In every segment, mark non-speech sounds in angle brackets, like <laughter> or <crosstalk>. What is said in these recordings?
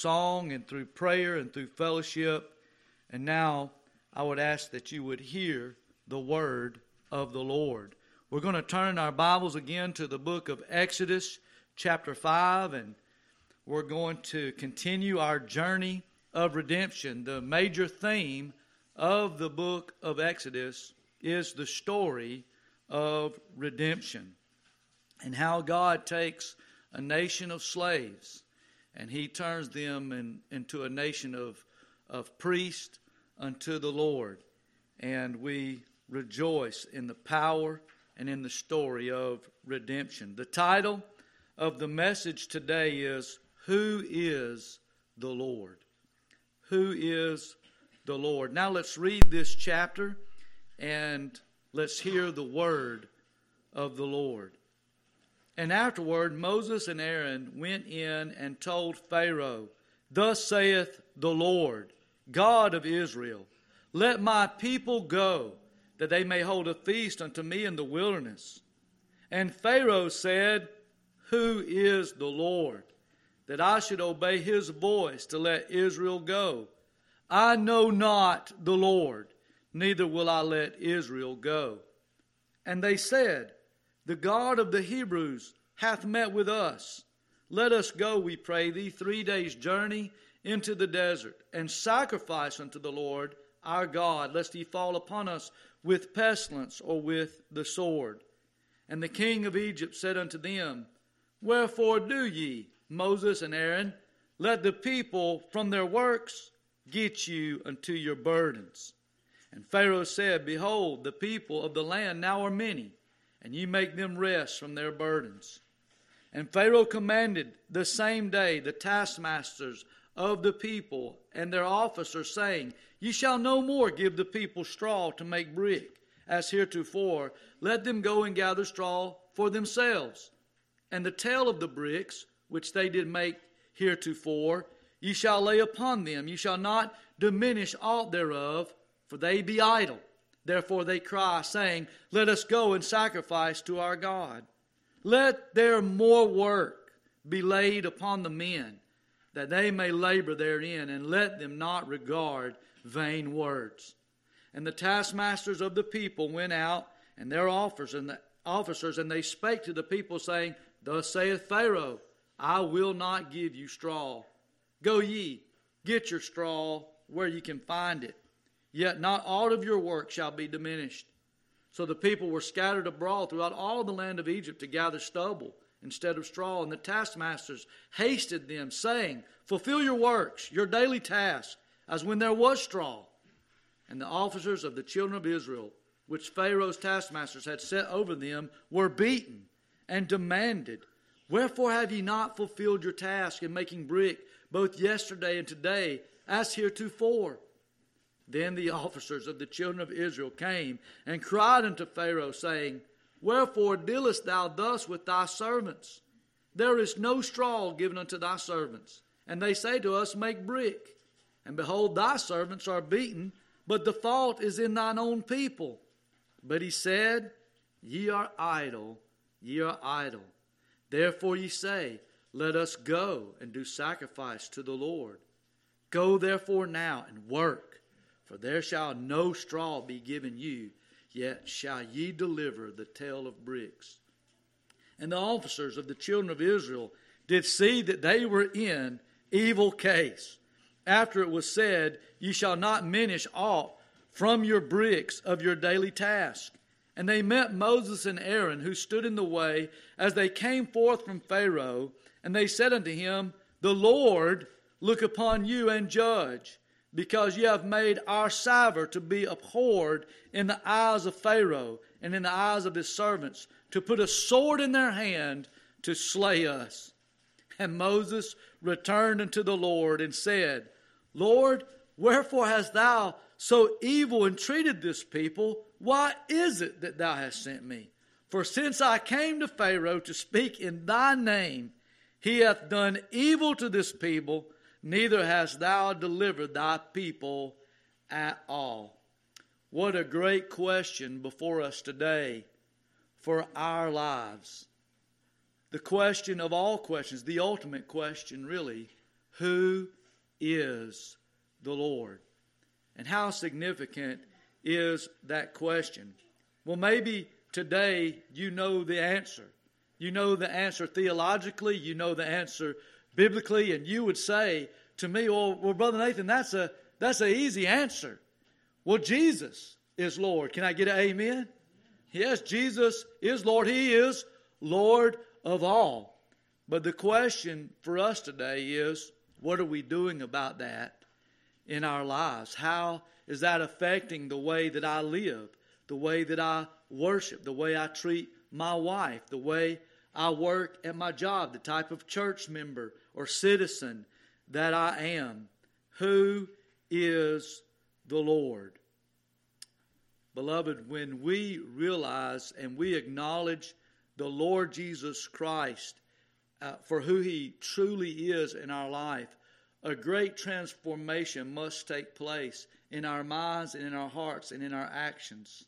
song and through prayer and through fellowship. And now I would ask that you would hear the word of the Lord. We're going to turn our Bibles again to the book of Exodus, chapter 5, and we're going to continue our journey of redemption. The major theme of the book of Exodus is the story of redemption and how God takes a nation of slaves and he turns them in, into a nation of, of priests unto the Lord. And we rejoice in the power and in the story of redemption. The title of the message today is Who is the Lord? Who is the Lord? Now let's read this chapter and let's hear the word of the Lord. And afterward, Moses and Aaron went in and told Pharaoh, Thus saith the Lord, God of Israel, Let my people go, that they may hold a feast unto me in the wilderness. And Pharaoh said, Who is the Lord, that I should obey his voice to let Israel go? I know not the Lord, neither will I let Israel go. And they said, the God of the Hebrews hath met with us. Let us go, we pray thee, three days' journey into the desert, and sacrifice unto the Lord our God, lest he fall upon us with pestilence or with the sword. And the king of Egypt said unto them, Wherefore do ye, Moses and Aaron, let the people from their works get you unto your burdens? And Pharaoh said, Behold, the people of the land now are many and ye make them rest from their burdens. And Pharaoh commanded the same day the taskmasters of the people and their officers, saying, Ye shall no more give the people straw to make brick, as heretofore. Let them go and gather straw for themselves. And the tale of the bricks, which they did make heretofore, ye shall lay upon them. Ye shall not diminish aught thereof, for they be idle. Therefore they cry, saying, Let us go and sacrifice to our God. Let their more work be laid upon the men, that they may labor therein, and let them not regard vain words. And the taskmasters of the people went out, and their officers, and the officers, and they spake to the people, saying, Thus saith Pharaoh, I will not give you straw. Go ye, get your straw where ye can find it Yet not all of your work shall be diminished. So the people were scattered abroad throughout all the land of Egypt to gather stubble instead of straw. And the taskmasters hasted them, saying, Fulfill your works, your daily task, as when there was straw. And the officers of the children of Israel, which Pharaoh's taskmasters had set over them, were beaten and demanded, Wherefore have ye not fulfilled your task in making brick, both yesterday and today, as heretofore? Then the officers of the children of Israel came and cried unto Pharaoh, saying, Wherefore dealest thou thus with thy servants? There is no straw given unto thy servants. And they say to us, Make brick. And behold, thy servants are beaten, but the fault is in thine own people. But he said, Ye are idle, ye are idle. Therefore ye say, Let us go and do sacrifice to the Lord. Go therefore now and work for there shall no straw be given you, yet shall ye deliver the tale of bricks. And the officers of the children of Israel did see that they were in evil case. After it was said, Ye shall not minish aught from your bricks of your daily task. And they met Moses and Aaron, who stood in the way, as they came forth from Pharaoh. And they said unto him, The Lord look upon you and judge because ye have made our savor to be abhorred in the eyes of Pharaoh and in the eyes of his servants, to put a sword in their hand to slay us. And Moses returned unto the Lord and said, Lord, wherefore hast thou so evil entreated this people? Why is it that thou hast sent me? For since I came to Pharaoh to speak in thy name, he hath done evil to this people neither hast thou delivered thy people at all. What a great question before us today for our lives. The question of all questions, the ultimate question, really Who is the Lord? And how significant is that question? Well, maybe today you know the answer. You know the answer theologically, you know the answer biblically, and you would say to me, well, well Brother Nathan, that's a that's an easy answer. Well, Jesus is Lord. Can I get an amen? Yes, Jesus is Lord. He is Lord of all. But the question for us today is what are we doing about that in our lives? How is that affecting the way that I live, the way that I worship, the way I treat my wife, the way I work at my job, the type of church member or citizen that I am? Who is the Lord? Beloved, when we realize and we acknowledge the Lord Jesus Christ uh, for who He truly is in our life, a great transformation must take place in our minds and in our hearts and in our actions.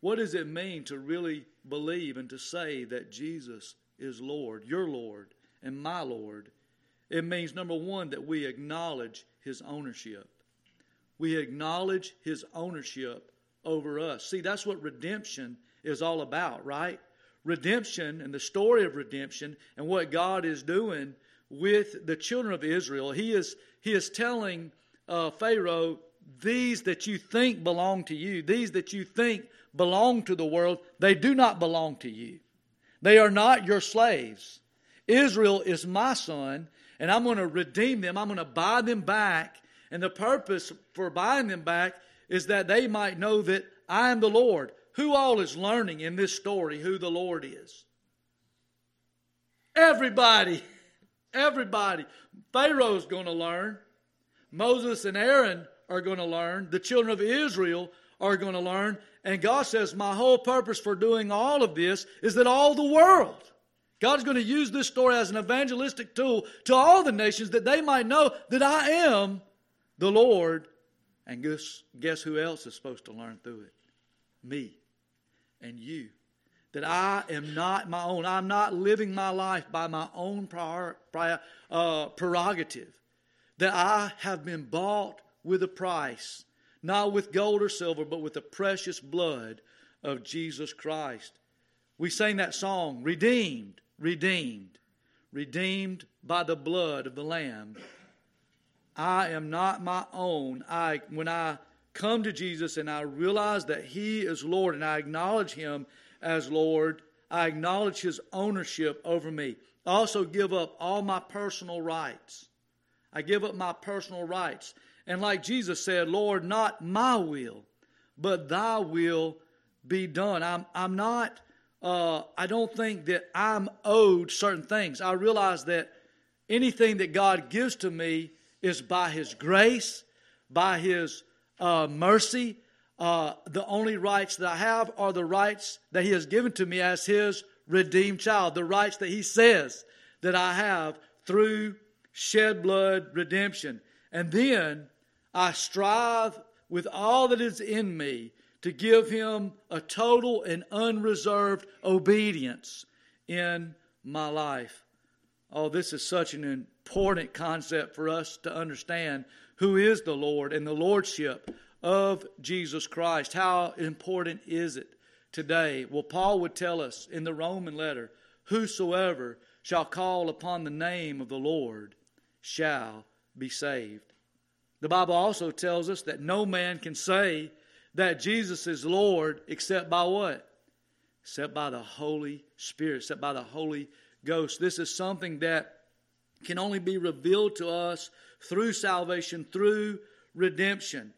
What does it mean to really believe and to say that Jesus is Lord, your Lord, and my Lord? It means, number one, that we acknowledge His ownership. We acknowledge His ownership over us. See, that's what redemption is all about, right? Redemption and the story of redemption and what God is doing with the children of Israel. He is, he is telling uh, Pharaoh, these that you think belong to you, these that you think belong to the world, they do not belong to you. They are not your slaves. Israel is my son, and I'm going to redeem them. I'm going to buy them back. And the purpose for buying them back is that they might know that I am the Lord. Who all is learning in this story who the Lord is? Everybody. Everybody. Pharaoh's going to learn. Moses and Aaron are going to learn. The children of Israel are going to learn. And God says, My whole purpose for doing all of this is that all the world, God's going to use this story as an evangelistic tool to all the nations that they might know that I am the Lord and guess, guess who else is supposed to learn through it? Me and you. That I am not my own. I'm not living my life by my own prior, prior, uh, prerogative. That I have been bought with a price, not with gold or silver, but with the precious blood of Jesus Christ. We sang that song, redeemed, redeemed, redeemed by the blood of the Lamb I am not my own. I when I come to Jesus and I realize that he is Lord and I acknowledge him as Lord, I acknowledge his ownership over me. I also give up all my personal rights. I give up my personal rights. And like Jesus said, Lord, not my will, but thy will be done. I'm, I'm not, uh, I don't think that I'm owed certain things. I realize that anything that God gives to me is by His grace, by His uh, mercy. Uh, the only rights that I have are the rights that He has given to me as His redeemed child, the rights that He says that I have through shed blood redemption. And then I strive with all that is in me to give Him a total and unreserved obedience in my life. Oh, this is such an important concept for us to understand who is the Lord and the Lordship of Jesus Christ. How important is it today? Well, Paul would tell us in the Roman letter Whosoever shall call upon the name of the Lord shall be saved. The Bible also tells us that no man can say that Jesus is Lord except by what? Except by the Holy Spirit, except by the Holy Ghost. This is something that can only be revealed to us through salvation, through redemption.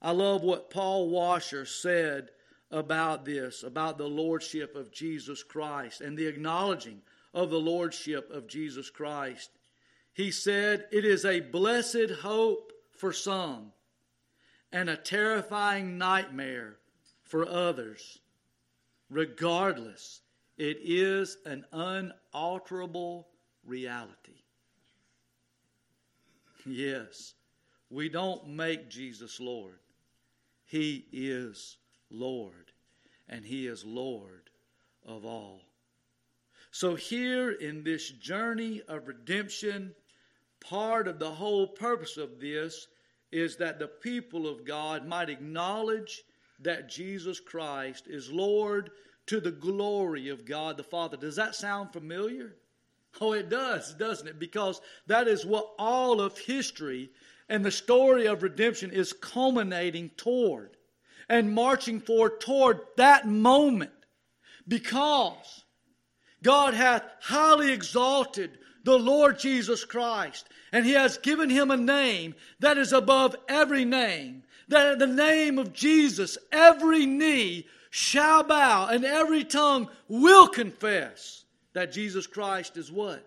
I love what Paul Washer said about this, about the lordship of Jesus Christ and the acknowledging of the lordship of Jesus Christ. He said, It is a blessed hope for some and a terrifying nightmare for others. Regardless, it is an unalterable reality. Yes, we don't make Jesus Lord. He is Lord, and He is Lord of all. So, here in this journey of redemption, part of the whole purpose of this is that the people of God might acknowledge that Jesus Christ is Lord to the glory of God the Father. Does that sound familiar? Oh, it does, doesn't it? Because that is what all of history and the story of redemption is culminating toward and marching forward toward that moment. Because God hath highly exalted the Lord Jesus Christ, and He has given Him a name that is above every name, that at the name of Jesus every knee shall bow and every tongue will confess that Jesus Christ is what?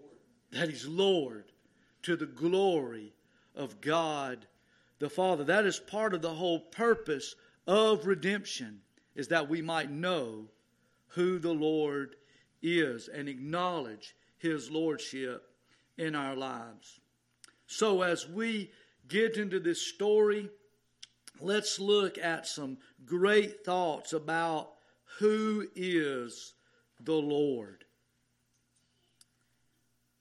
Lord. That He's Lord to the glory of God the Father. That is part of the whole purpose of redemption, is that we might know who the Lord is and acknowledge His Lordship in our lives. So, as we get into this story, let's look at some great thoughts about who is the Lord.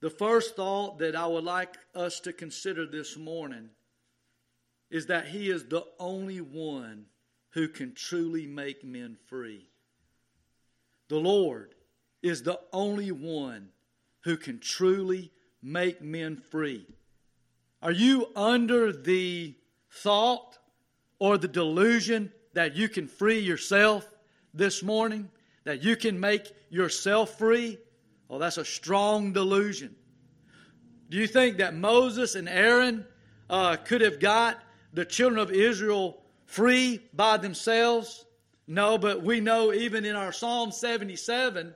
The first thought that I would like us to consider this morning is that He is the only one who can truly make men free. The Lord is the only one who can truly make men free. Are you under the thought or the delusion that you can free yourself this morning? That you can make yourself free? Well, that's a strong delusion. Do you think that Moses and Aaron uh, could have got the children of Israel free by themselves? No, but we know even in our Psalm 77,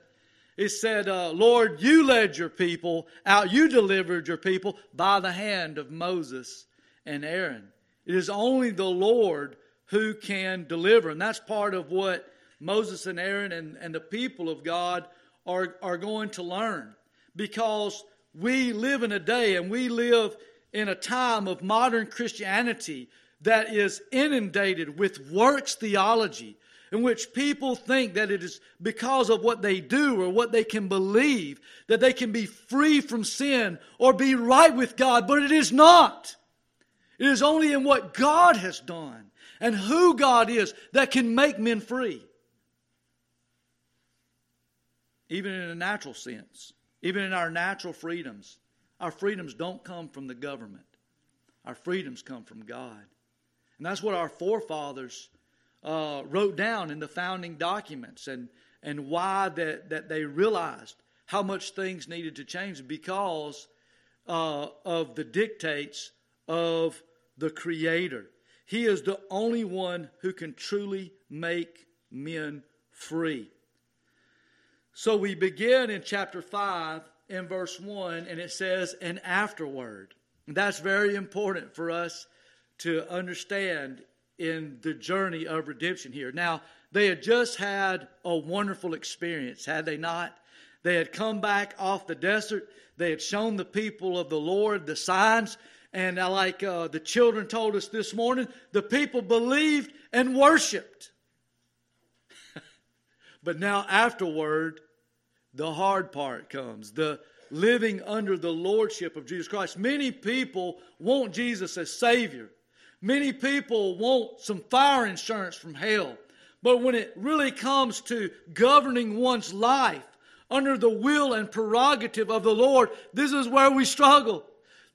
it said, uh, Lord, you led your people out, you delivered your people by the hand of Moses and Aaron. It is only the Lord who can deliver. And that's part of what Moses and Aaron and, and the people of God are, are going to learn. Because we live in a day and we live in a time of modern Christianity that is inundated with works theology, in which people think that it is because of what they do or what they can believe that they can be free from sin or be right with God, but it is not. It is only in what God has done and who God is that can make men free. Even in a natural sense, even in our natural freedoms. Our freedoms don't come from the government, our freedoms come from God. And that's what our forefathers uh, wrote down in the founding documents and, and why that, that they realized how much things needed to change because uh, of the dictates of the Creator. He is the only one who can truly make men free. So we begin in chapter 5 in verse 1, and it says, and afterward. That's very important for us to understand in the journey of redemption here. Now, they had just had a wonderful experience, had they not? They had come back off the desert. They had shown the people of the Lord the signs. And like uh, the children told us this morning, the people believed and worshiped. <laughs> but now, afterward, the hard part comes the living under the lordship of Jesus Christ. Many people want Jesus as Savior, many people want some fire insurance from hell. But when it really comes to governing one's life under the will and prerogative of the Lord, this is where we struggle.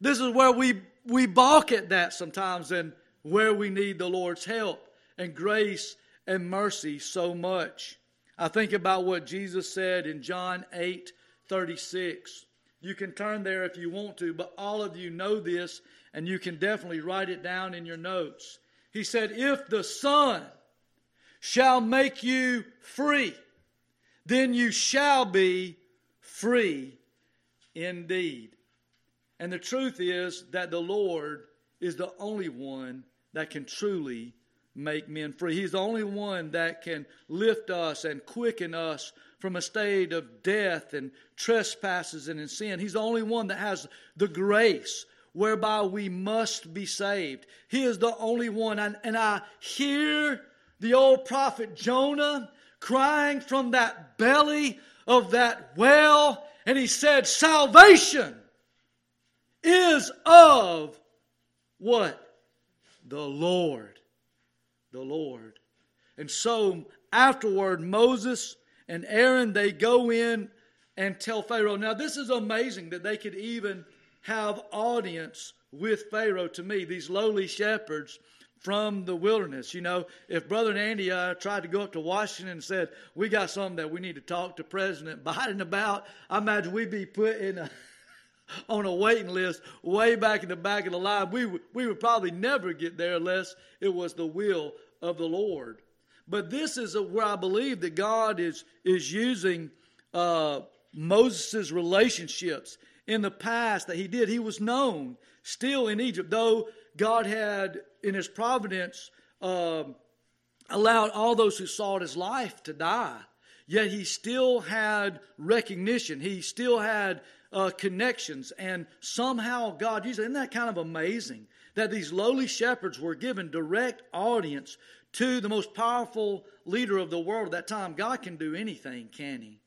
This is where we, we balk at that sometimes and where we need the Lord's help and grace and mercy so much. I think about what Jesus said in John 8 36. You can turn there if you want to, but all of you know this, and you can definitely write it down in your notes. He said, If the Son shall make you free, then you shall be free indeed. And the truth is that the Lord is the only one that can truly make men free. He's the only one that can lift us and quicken us from a state of death and trespasses and in sin. He's the only one that has the grace whereby we must be saved. He is the only one. And, and I hear the old prophet Jonah crying from that belly of that well, and he said, Salvation is of what? The Lord. The Lord. And so afterward, Moses and Aaron, they go in and tell Pharaoh. Now, this is amazing that they could even have audience with Pharaoh to me, these lowly shepherds from the wilderness. You know, if Brother Andy uh, tried to go up to Washington and said, We got something that we need to talk to President Biden about, I imagine we'd be put in a <laughs> on a waiting list way back in the back of the line. We would, we would probably never get there unless it was the will of the Lord. But this is a, where I believe that God is, is using uh, Moses' relationships in the past that he did. He was known still in Egypt, though God had, in his providence, uh, allowed all those who sought his life to die. Yet he still had recognition. He still had uh, connections. And somehow God used it. Isn't that kind of amazing? That these lowly shepherds were given direct audience to the most powerful leader of the world at that time. God can do anything, can He?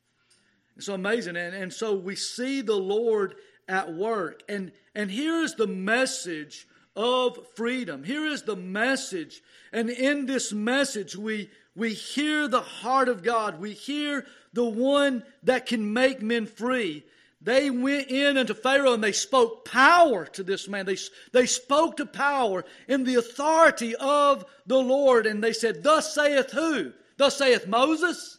It's so amazing. And, and so we see the Lord at work. And, and here is the message of freedom. Here is the message. And in this message, we, we hear the heart of God. We hear the one that can make men free. They went in unto Pharaoh and they spoke power to this man. They, they spoke to power in the authority of the Lord. And they said, Thus saith who? Thus saith Moses?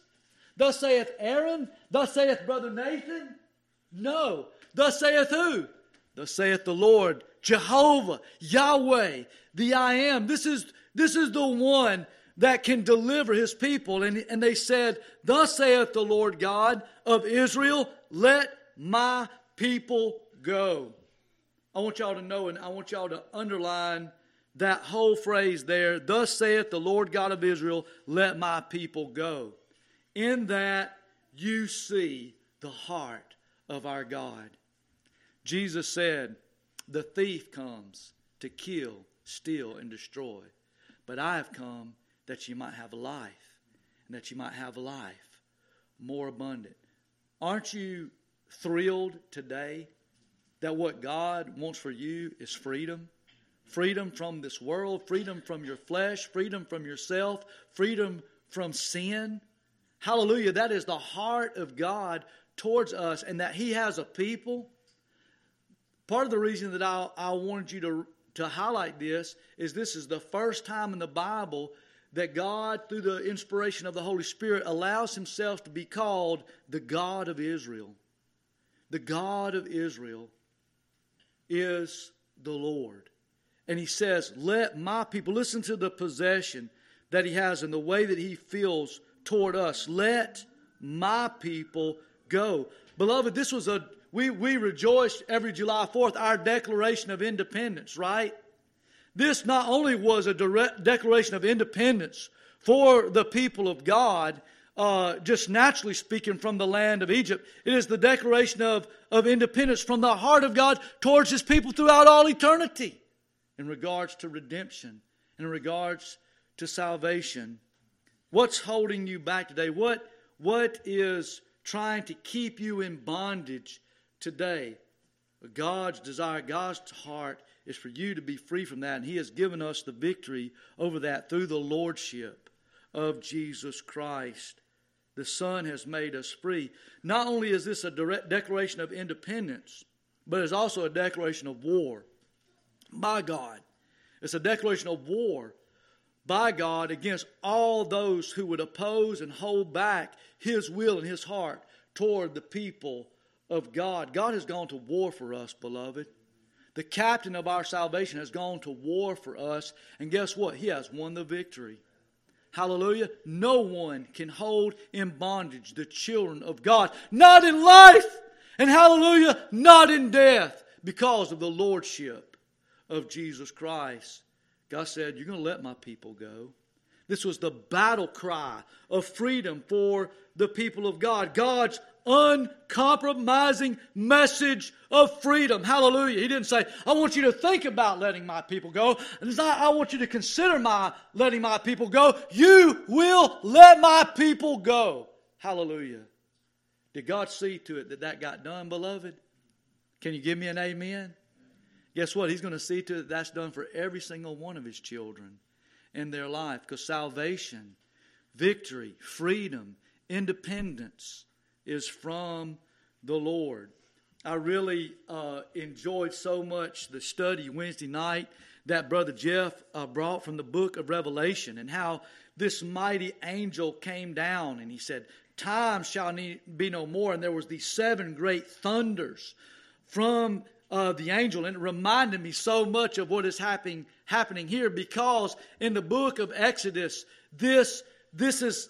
Thus saith Aaron? Thus saith Brother Nathan? No. Thus saith who? Thus saith the Lord, Jehovah, Yahweh, the I am. This is, this is the one that can deliver his people. And, and they said, Thus saith the Lord God of Israel, let my people go. I want y'all to know and I want y'all to underline that whole phrase there. Thus saith the Lord God of Israel, let my people go. In that you see the heart of our God. Jesus said, The thief comes to kill, steal, and destroy. But I have come that you might have life, and that you might have life more abundant. Aren't you thrilled today that what God wants for you is freedom? Freedom from this world, freedom from your flesh, freedom from yourself, freedom from sin. Hallelujah. That is the heart of God towards us, and that He has a people. Part of the reason that I, I wanted you to, to highlight this is this is the first time in the Bible that God, through the inspiration of the Holy Spirit, allows Himself to be called the God of Israel the God of Israel is the Lord. And he says, Let my people listen to the possession that he has and the way that he feels toward us. Let my people go. Beloved, this was a we, we rejoice every July 4th, our Declaration of Independence, right? This not only was a direct declaration of independence for the people of God, uh, just naturally speaking, from the land of Egypt. It is the declaration of, of independence from the heart of God towards His people throughout all eternity in regards to redemption, in regards to salvation. What's holding you back today? What, what is trying to keep you in bondage today? God's desire, God's heart is for you to be free from that, and He has given us the victory over that through the Lordship of Jesus Christ. The Son has made us free. Not only is this a direct declaration of independence, but it's also a declaration of war by God. It's a declaration of war by God against all those who would oppose and hold back His will and His heart toward the people of God. God has gone to war for us, beloved. The captain of our salvation has gone to war for us, and guess what? He has won the victory. Hallelujah. No one can hold in bondage the children of God, not in life, and hallelujah, not in death, because of the lordship of Jesus Christ. God said, You're going to let my people go. This was the battle cry of freedom for the people of God. God's uncompromising message of freedom. Hallelujah. He didn't say, I want you to think about letting my people go. Not, I want you to consider my letting my people go. You will let my people go. Hallelujah. Did God see to it that that got done, beloved? Can you give me an amen? Guess what? He's going to see to that that's done for every single one of his children in their life because salvation, victory, freedom, independence is from the Lord. I really uh, enjoyed so much the study Wednesday night that Brother Jeff uh, brought from the book of Revelation and how this mighty angel came down and he said, Time shall be no more. And there was these seven great thunders from uh, the angel. And it reminded me so much of what is happening, happening here because in the book of Exodus, this, this is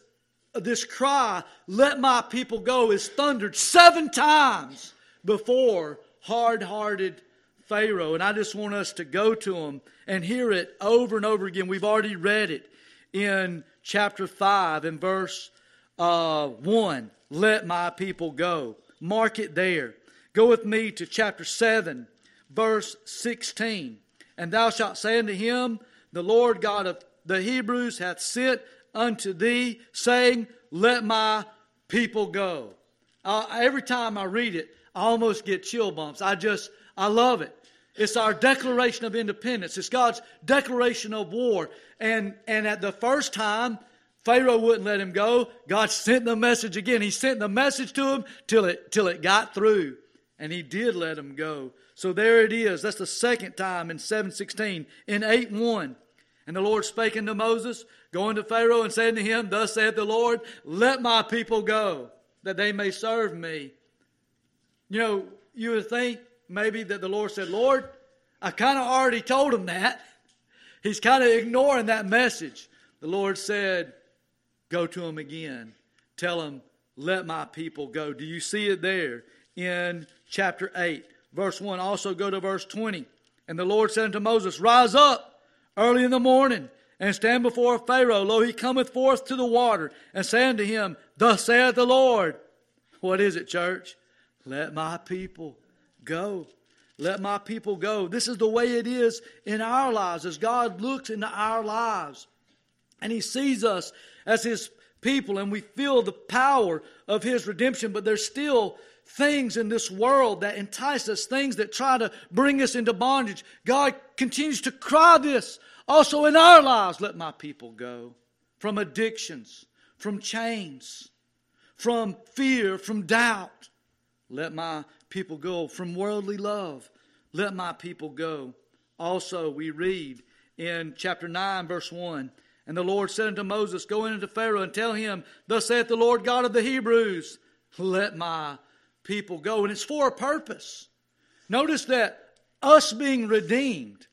this cry, let my people go, is thundered seven times before hard hearted Pharaoh. And I just want us to go to him and hear it over and over again. We've already read it in chapter 5 and verse uh, 1. Let my people go. Mark it there. Go with me to chapter 7, verse 16. And thou shalt say unto him, The Lord God of the Hebrews hath sent unto thee, saying, Let my people go. Uh, every time I read it, I almost get chill bumps. I just, I love it. It's our declaration of independence. It's God's declaration of war. And, and at the first time, Pharaoh wouldn't let him go. God sent the message again. He sent the message to him till it, till it got through. And he did let him go. So there it is. That's the second time in 716. In 8 1, and the Lord spake unto Moses, going to Pharaoh and saying to him, Thus saith the Lord, Let my people go, that they may serve me. You know, you would think maybe that the Lord said, Lord, I kind of already told him that. He's kind of ignoring that message. The Lord said, Go to him again. Tell him, Let my people go. Do you see it there in chapter 8? Verse 1. Also go to verse 20. And the Lord said unto Moses, Rise up early in the morning and stand before Pharaoh. Lo, he cometh forth to the water, and say unto him, Thus saith the Lord. What is it, church? Let my people go. Let my people go. This is the way it is in our lives as God looks into our lives and He sees us as His people and we feel the power of His redemption, but there's still things in this world that entice us, things that try to bring us into bondage. God continues to cry this also in our lives let my people go from addictions, from chains, from fear, from doubt. Let my people go. From worldly love, let my people go. Also, we read in chapter 9, verse 1 And the Lord said unto Moses, Go in unto Pharaoh and tell him, Thus saith the Lord God of the Hebrews, Let my people go. And it's for a purpose. Notice that us being redeemed,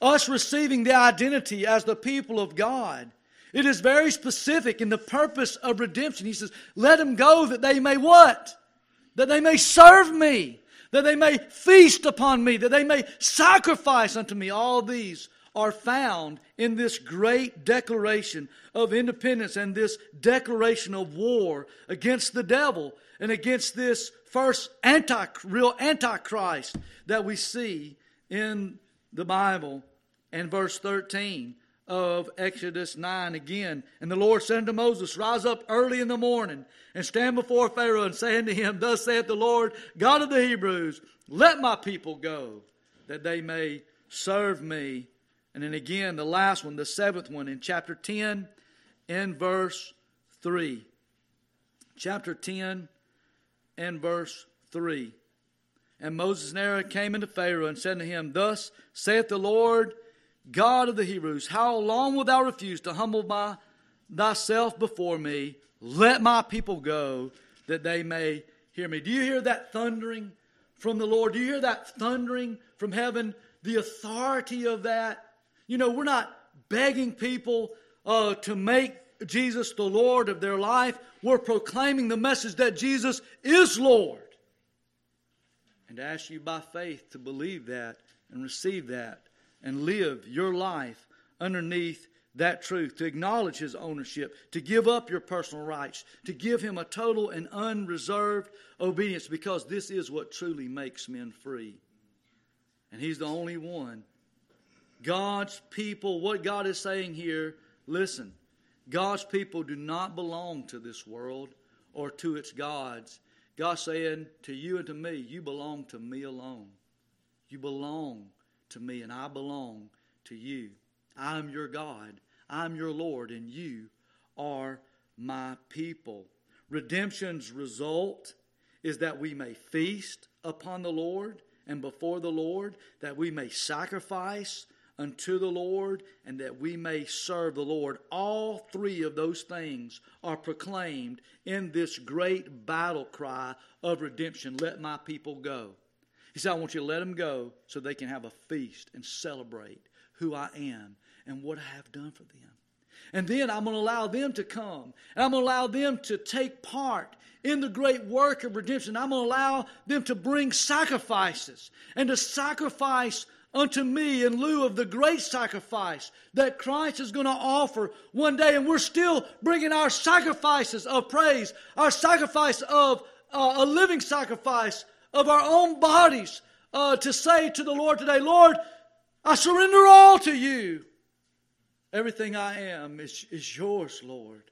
us receiving the identity as the people of God, it is very specific in the purpose of redemption. He says, Let them go that they may what? that they may serve me, that they may feast upon me, that they may sacrifice unto me. All these are found in this great declaration of independence and this declaration of war against the devil and against this first anti real antichrist that we see in the Bible. And verse 13 of Exodus 9 again. And the Lord said unto Moses, Rise up early in the morning and stand before Pharaoh and say unto him, Thus saith the Lord, God of the Hebrews, let my people go, that they may serve me. And then again, the last one, the seventh one, in chapter 10, in verse 3. Chapter 10, and verse 3. And Moses and Aaron came into Pharaoh and said to him, Thus saith the Lord, God of the Hebrews, how long wilt thou refuse to humble my, thyself before me? Let my people go that they may hear me. Do you hear that thundering from the Lord? Do you hear that thundering from heaven? The authority of that. You know, we're not begging people uh, to make Jesus the Lord of their life. We're proclaiming the message that Jesus is Lord. And ask you by faith to believe that and receive that and live your life underneath that truth, to acknowledge his ownership, to give up your personal rights, to give him a total and unreserved obedience, because this is what truly makes men free. And he's the only one. God's people, what God is saying here, listen, God's people do not belong to this world or to its gods. God's saying to you and to me, you belong to me alone. You belong to me, and I belong to you. I am your God. I'm your Lord, and you are my people. Redemption's result is that we may feast upon the Lord and before the Lord, that we may sacrifice unto the Lord, and that we may serve the Lord. All three of those things are proclaimed in this great battle cry of redemption let my people go. He said, I want you to let them go so they can have a feast and celebrate who I am and what I have done for them. And then I'm going to allow them to come. And I'm going to allow them to take part in the great work of redemption. I'm going to allow them to bring sacrifices and to sacrifice unto me in lieu of the great sacrifice that Christ is going to offer one day. And we're still bringing our sacrifices of praise, our sacrifice of uh, a living sacrifice of our own bodies uh, to say to the Lord today, Lord, I surrender all to you. Everything I am is, is yours, Lord.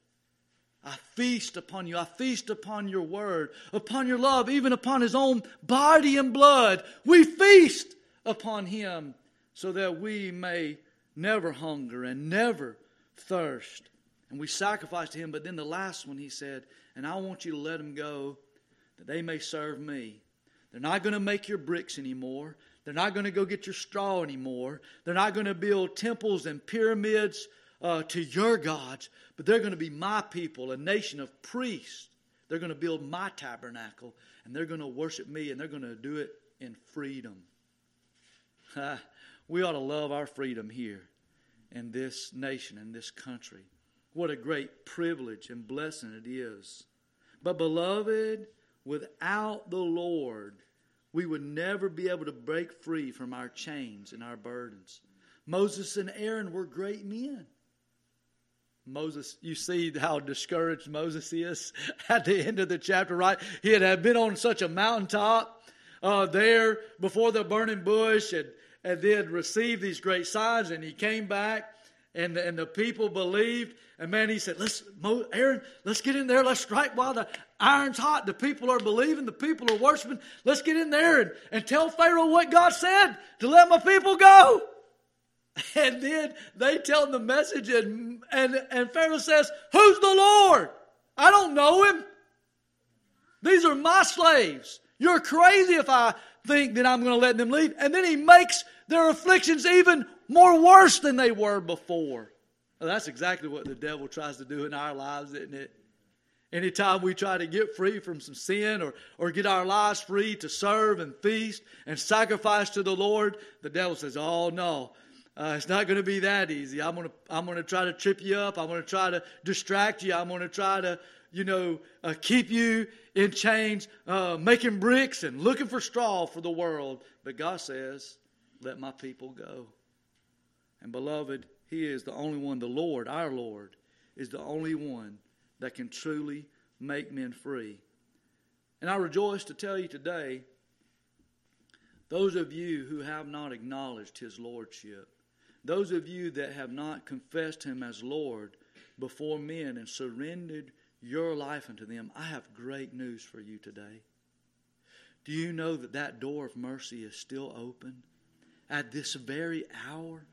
I feast upon you. I feast upon your word, upon your love, even upon his own body and blood. We feast upon him so that we may never hunger and never thirst. And we sacrifice to him. But then the last one, he said, And I want you to let them go that they may serve me. They're not going to make your bricks anymore. They're not going to go get your straw anymore. They're not going to build temples and pyramids uh, to your gods, but they're going to be my people, a nation of priests. They're going to build my tabernacle, and they're going to worship me, and they're going to do it in freedom. <laughs> we ought to love our freedom here in this nation, in this country. What a great privilege and blessing it is. But, beloved, without the Lord, we would never be able to break free from our chains and our burdens. Moses and Aaron were great men. Moses, you see how discouraged Moses is <laughs> at the end of the chapter, right? He had been on such a mountaintop uh, there before the burning bush and, and then received these great signs, and he came back and the, and the people believed. And man, he said, "Let's, Aaron, let's get in there. Let's strike while the iron's hot. The people are believing. The people are worshiping. Let's get in there and, and tell Pharaoh what God said to let my people go." <laughs> And then they tell him the message, and, and, and Pharaoh says, Who's the Lord? I don't know him. These are my slaves. You're crazy if I think that I'm going to let them leave. And then he makes their afflictions even more worse than they were before. Well, that's exactly what the devil tries to do in our lives, isn't it? Anytime we try to get free from some sin or, or get our lives free to serve and feast and sacrifice to the Lord, the devil says, Oh, no, uh, it's not going to be that easy. I'm going to I'm going to try to trip you up. I'm going to try to distract you. I'm going to try to you know uh, keep you in chains, uh, making bricks and looking for straw for the world. But God says, "Let my people go." And beloved, He is the only one. The Lord, our Lord, is the only one that can truly make men free. And I rejoice to tell you today, those of you who have not acknowledged His lordship those of you that have not confessed Him as Lord before men and surrendered your life unto them, I have great news for you today. Do you know that that door of mercy is still open at this very hour?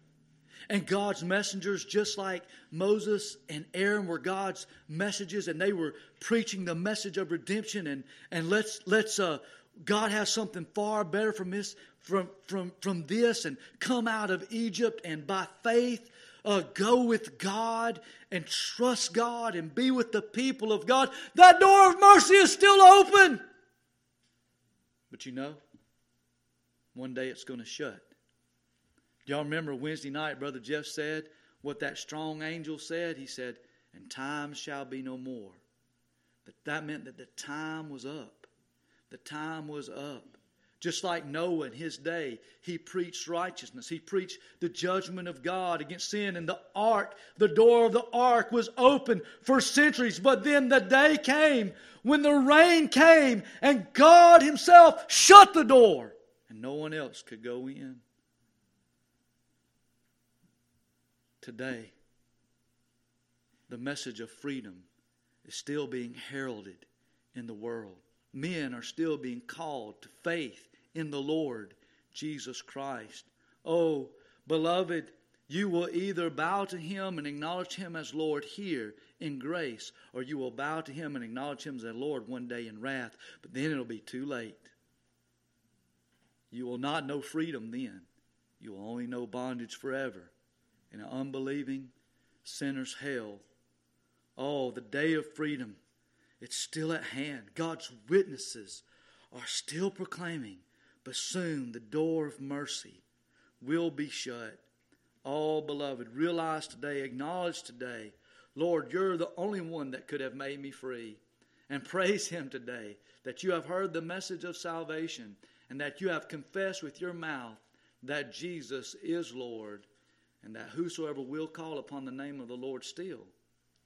And God's messengers, just like Moses and Aaron were God's messages, and they were preaching the message of redemption. And, and let's, let's uh, God has something far better from this, from, from, from this and come out of Egypt and by faith uh, go with God and trust God and be with the people of God. That door of mercy is still open. But you know, one day it's going to shut. Y'all remember Wednesday night, Brother Jeff said what that strong angel said? He said, And time shall be no more. That, that meant that the time was up. The time was up. Just like Noah in his day, he preached righteousness. He preached the judgment of God against sin. And the ark, the door of the ark was open for centuries. But then the day came when the rain came and God Himself shut the door and no one else could go in. Today, the message of freedom is still being heralded in the world. Men are still being called to faith in the Lord Jesus Christ. Oh, beloved, you will either bow to him and acknowledge him as Lord here in grace, or you will bow to him and acknowledge him as Lord one day in wrath, but then it'll be too late. You will not know freedom then. You will only know bondage forever in an unbelieving sinner's hell. Oh, the day of freedom. It's still at hand. God's witnesses are still proclaiming, but soon the door of mercy will be shut. Oh, beloved, realize today, acknowledge today, Lord, you're the only one that could have made me free. And <laughs> praise Him today that you have heard the message of salvation and that you have confessed with your mouth that Jesus is Lord and that whosoever will call upon the name of the Lord still,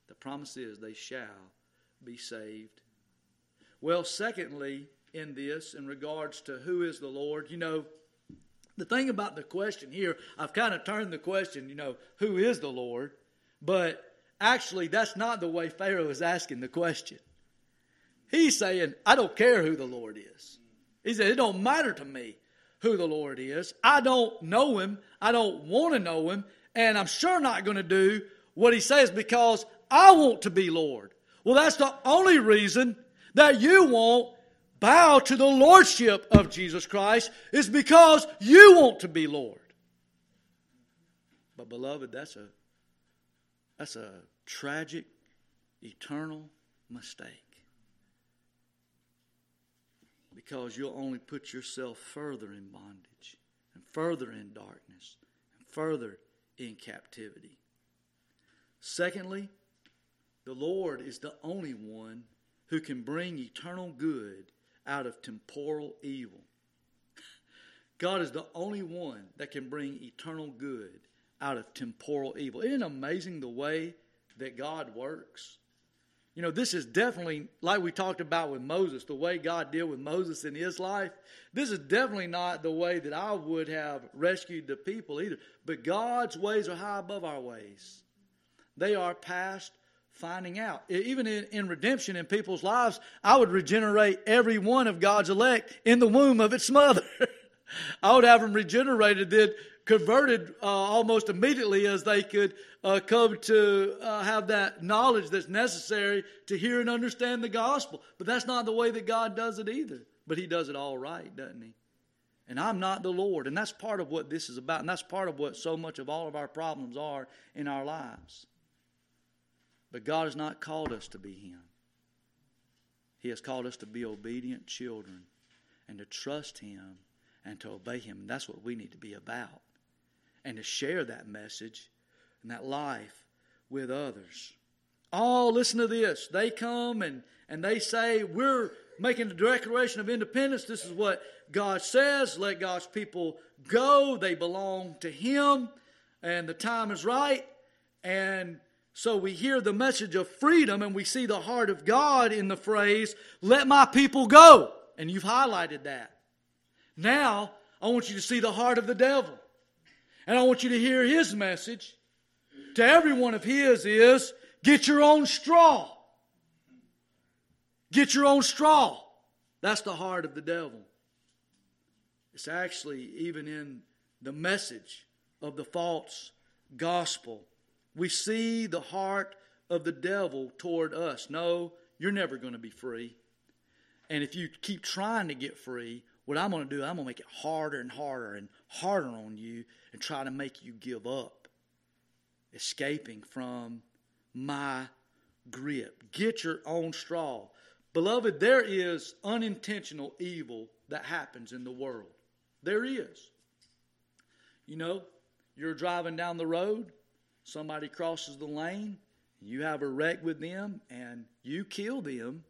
the promise is they shall be saved. Well, secondly, in this, in regards to who is the Lord, you know, the thing about the question here, I've kind of turned the question, you know, who is the Lord? But actually, that's not the way Pharaoh is asking the question. He's saying, I don't care who the Lord is. He said, It don't matter to me who the Lord is. I don't know him. I don't want to know him. And I'm sure not going to do what he says because I want to be Lord. Well, that's the only reason that you won't bow to the Lordship of Jesus Christ is because you want to be Lord. But beloved, that's a that's a tragic, eternal mistake because you'll only put yourself further in bondage and further in darkness and further in captivity. Secondly, the Lord is the only one who can bring eternal good out of temporal evil. <laughs> God is the only one that can bring eternal good out of temporal evil. Isn't it amazing the way that God works? You know, this is definitely, like we talked about with Moses, the way God dealt with Moses in his life. This is definitely not the way that I would have rescued the people either. But God's ways are high above our ways, they are past finding out. Even in, in redemption in people's lives, I would regenerate every one of God's elect in the womb of its mother. <laughs> I would have them regenerated, then converted uh, almost immediately as they could uh, come to uh, have that knowledge that's necessary to hear and understand the gospel. But that's not the way that God does it either. But He does it all right, doesn't He? And I'm not the Lord. And that's part of what this is about. And that's part of what so much of all of our problems are in our lives. But God has not called us to be Him. He has called us to be obedient children and to trust Him and to obey Him. And that's what we need to be about. And to share that message and that life with others. Oh, listen to this. They come and, and they say, We're making a declaration of independence. This is what God says. Let God's people go. They belong to Him, and the time is right. And so we hear the message of freedom and we see the heart of God in the phrase, Let my people go. And you've highlighted that. Now, I want you to see the heart of the devil. And I want you to hear his message to every one of his is get your own straw. Get your own straw. That's the heart of the devil. It's actually even in the message of the false gospel. We see the heart of the devil toward us. No, you're never going to be free. And if you keep trying to get free, what I'm going to do, I'm going to make it harder and harder and harder on you and try to make you give up, escaping from my grip. Get your own straw. Beloved, there is unintentional evil that happens in the world. There is. You know, you're driving down the road, somebody crosses the lane, you have a wreck with them, and you kill them,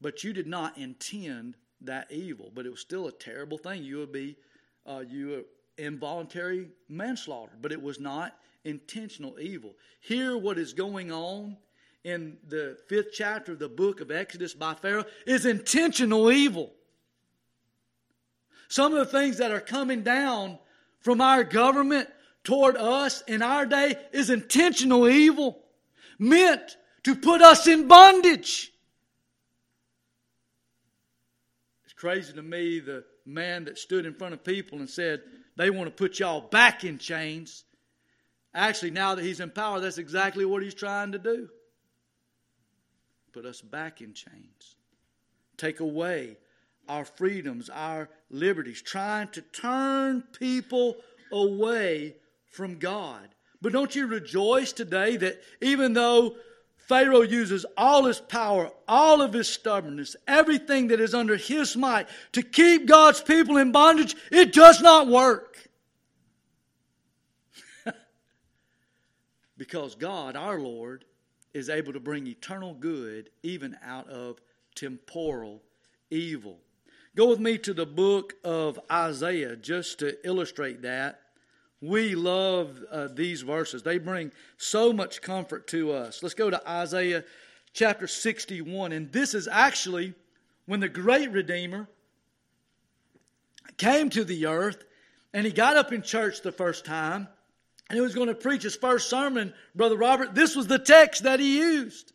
but you did not intend that evil, but it was still a terrible thing. You would be uh, you involuntary manslaughter, but it was not intentional evil. Here, what is going on in the fifth chapter of the book of Exodus by Pharaoh is intentional evil. Some of the things that are coming down from our government toward us in our day is intentional evil, meant to put us in bondage. Crazy to me the man that stood in front of people and said, they want to put y'all back in chains. Actually, now that he's in power, that's exactly what he's trying to do put us back in chains, take away our freedoms, our liberties, trying to turn people away from God. But don't you rejoice today that even though Pharaoh uses all his power, all of his stubbornness, everything that is under his might to keep God's people in bondage, it does not work. <laughs> because God, our Lord, is able to bring eternal good even out of temporal evil. Go with me to the book of Isaiah just to illustrate that. We love uh, these verses. They bring so much comfort to us. Let's go to Isaiah chapter 61. And this is actually when the great Redeemer came to the earth and he got up in church the first time and he was going to preach his first sermon, Brother Robert. This was the text that he used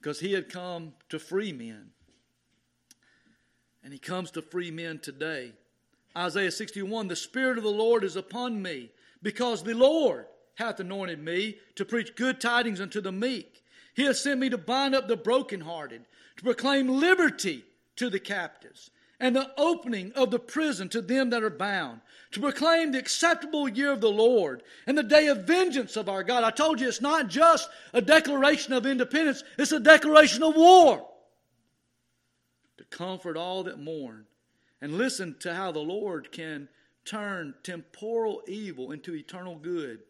because he had come to free men. And he comes to free men today. Isaiah 61 The Spirit of the Lord is upon me, because the Lord hath anointed me to preach good tidings unto the meek. He has sent me to bind up the brokenhearted, to proclaim liberty to the captives, and the opening of the prison to them that are bound, to proclaim the acceptable year of the Lord and the day of vengeance of our God. I told you it's not just a declaration of independence, it's a declaration of war. To comfort all that mourn and listen to how the Lord can turn temporal evil into eternal good,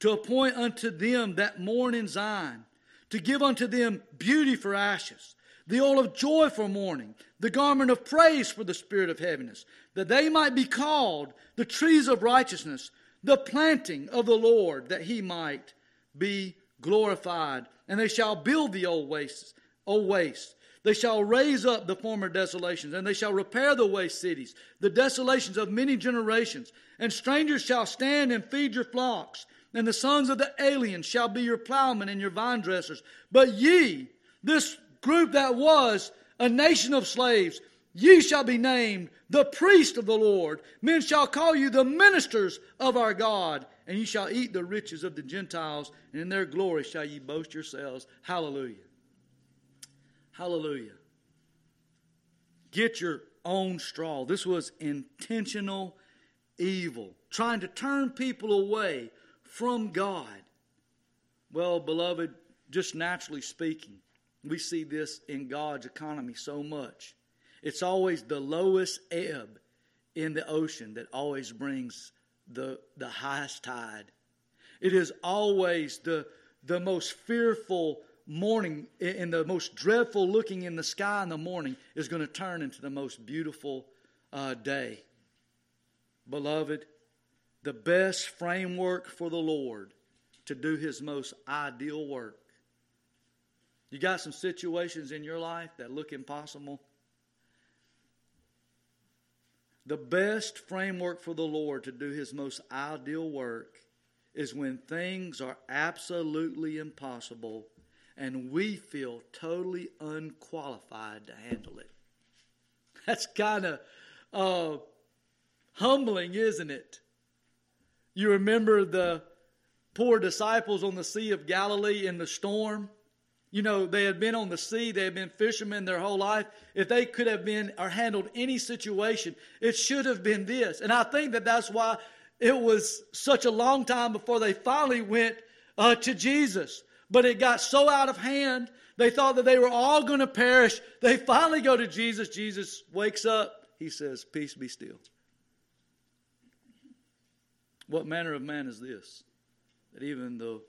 to appoint unto them that mourn in Zion, to give unto them beauty for ashes, the oil of joy for mourning, the garment of praise for the spirit of heaviness, that they might be called the trees of righteousness, the planting of the Lord, that he might be glorified. And they shall build the old wastes, old waste, they shall raise up the former desolations, and they shall repair the waste cities, the desolations of many generations. And strangers shall stand and feed your flocks, and the sons of the aliens shall be your plowmen and your vine dressers. But ye, this group that was a nation of slaves, ye shall be named the priest of the Lord. Men shall call you the ministers of our God, and ye shall eat the riches of the Gentiles, and in their glory shall ye boast yourselves. Hallelujah. Hallelujah. Get your own straw. This was intentional evil, trying to turn people away from God. Well, beloved, just naturally speaking, we see this in God's economy so much. It's always the lowest ebb in the ocean that always brings the, the highest tide. It is always the, the most fearful morning, in the most dreadful looking in the sky in the morning, is going to turn into the most beautiful uh, day. Beloved, the best framework for the Lord to do his most ideal work. You got some situations in your life that look impossible? The best framework for the Lord to do his most ideal work is when things are absolutely impossible and we feel totally unqualified to handle it. That's kind of uh, humbling, isn't it? You remember the poor disciples on the Sea of Galilee in the storm? You know, they had been on the sea, they had been fishermen their whole life. If they could have been or handled any situation, it should have been this. And I think that that's why it was such a long time before they finally went uh, to Jesus. But it got so out of hand, they thought that they were all going to perish. They finally go to Jesus. Jesus wakes up. He says, Peace be still. What manner of man is this? That even the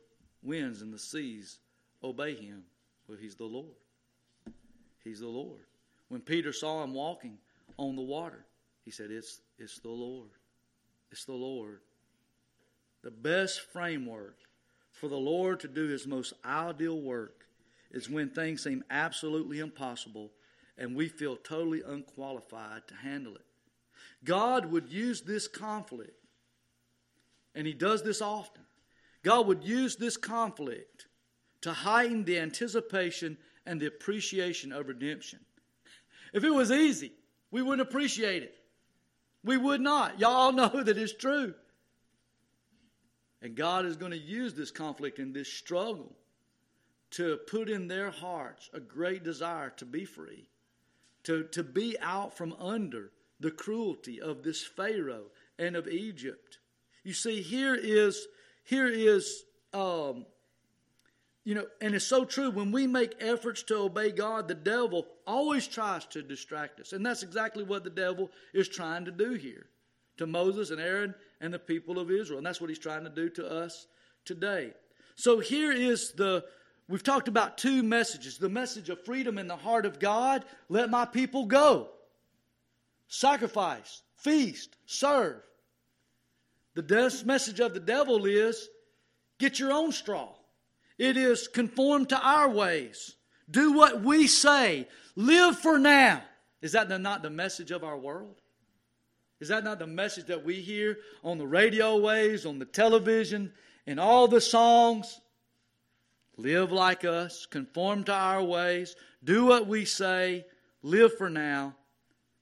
winds and the seas obey him. Well, he's the Lord. He's the Lord. When Peter saw him walking on the water, he said, It's, it's the Lord. It's the Lord. The best framework for the Lord to do his most ideal work is when things seem absolutely impossible and we feel totally unqualified to handle it. God would use this conflict, and he does this often. God would use this conflict to heighten the anticipation and the appreciation of redemption. If it was easy, we wouldn't appreciate it. We would not. Y'all know that it's true. And God is going to use this conflict and this struggle to put in their hearts a great desire to be free, to, to be out from under the cruelty of this Pharaoh and of Egypt. You see, here is here is um, you know, and it's so true. When we make efforts to obey God, the devil always tries to distract us. And that's exactly what the devil is trying to do here to Moses and Aaron and the people of Israel. And that's what he's trying to do to us today. So here is the, we've talked about two messages the message of freedom in the heart of God let my people go, sacrifice, feast, serve. The message of the devil is get your own straw. It is conform to our ways. Do what we say. Live for now. Is that not the message of our world? Is that not the message that we hear on the radio waves, on the television, in all the songs? Live like us, conform to our ways, do what we say, live for now.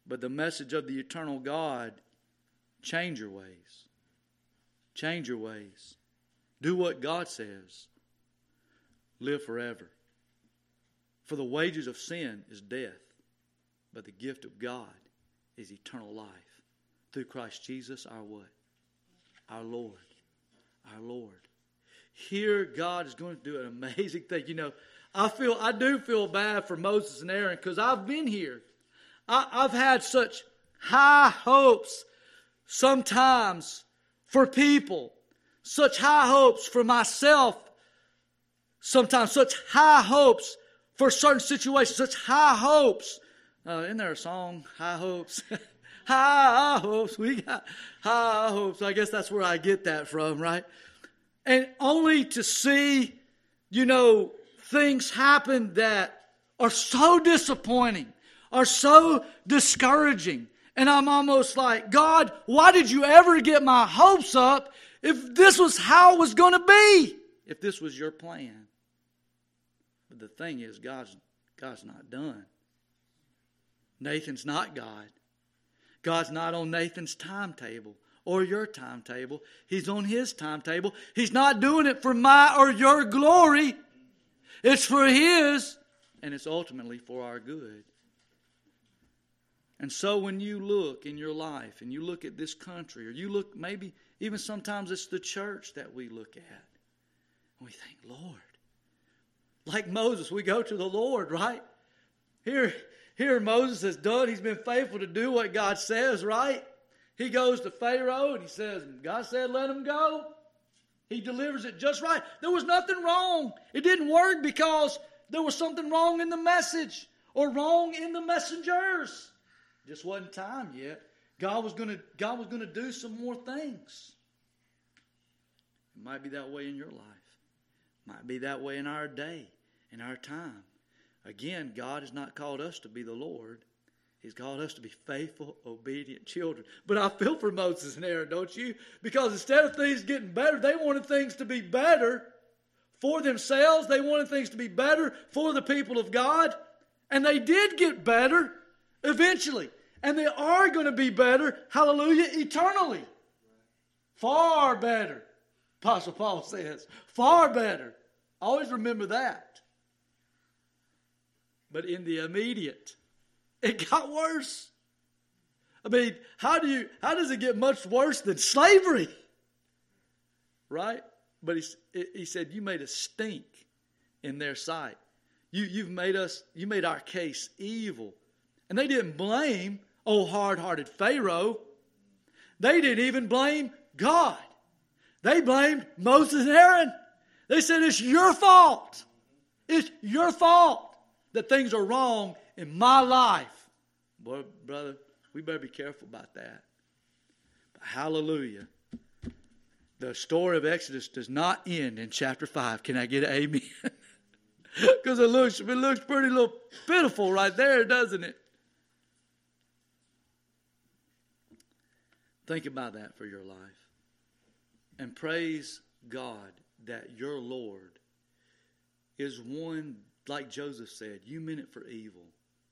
But the message of the eternal God change your ways. Change your ways. Do what God says. Live forever. For the wages of sin is death, but the gift of God is eternal life through Christ Jesus our what? Our Lord. Our Lord. Here God is going to do an amazing thing. You know, I feel I do feel bad for Moses and Aaron because I've been here. I, I've had such high hopes sometimes for people, such high hopes for myself, sometimes such high hopes for certain situations, such high hopes. Uh, isn't there a song, High Hopes? <laughs> high hopes. We got high hopes. I guess that's where I get that from, right? And only to see, you know, things happen that are so disappointing, are so discouraging. And I'm almost like, God, why did you ever get my hopes up if this was how it was going to be? If this was your plan. But the thing is, God's, God's not done. Nathan's not God. God's not on Nathan's timetable or your timetable. He's on his timetable. He's not doing it for my or your glory. It's for his, and it's ultimately for our good. And so when you look in your life and you look at this country, or you look maybe even sometimes it's the church that we look at, and we think, Lord, like Moses, we go to the Lord, right? Here, here Moses has done, he's been faithful to do what God says, right? He goes to Pharaoh and he says, God said, let him go. He delivers it just right. There was nothing wrong. It didn't work because there was something wrong in the message or wrong in the messengers. Just wasn't time yet. God was to God was to do some more things. It might be that way in your life. Might be that way in our day, in our time. Again, God has not called us to be the Lord. He's called us to be faithful, obedient children. But I feel for Moses and Aaron, don't you? Because instead of things getting better, they wanted things to be better for themselves. They wanted things to be better for the people of God. And they did get better eventually. And they are going to be better, hallelujah, eternally. Far better, Apostle Paul says. Far better. Always remember that. But in the immediate, it got worse. I mean, how do you how does it get much worse than slavery? Right? But he, he said, You made a stink in their sight. You, you've made us, you made our case evil. And they didn't blame oh hard hearted Pharaoh. They didn't even blame God. They blamed Moses and Aaron. They said, It's your fault. It's your fault that things are wrong in my life. Boy, brother, we better be careful about that. But hallelujah. The story of Exodus does not end in chapter 5. Can I get an amen? <laughs> Because it looks, it looks pretty little pitiful right there, doesn't it? Think about that for your life. And praise God that your Lord is one, like Joseph said, you meant it for evil,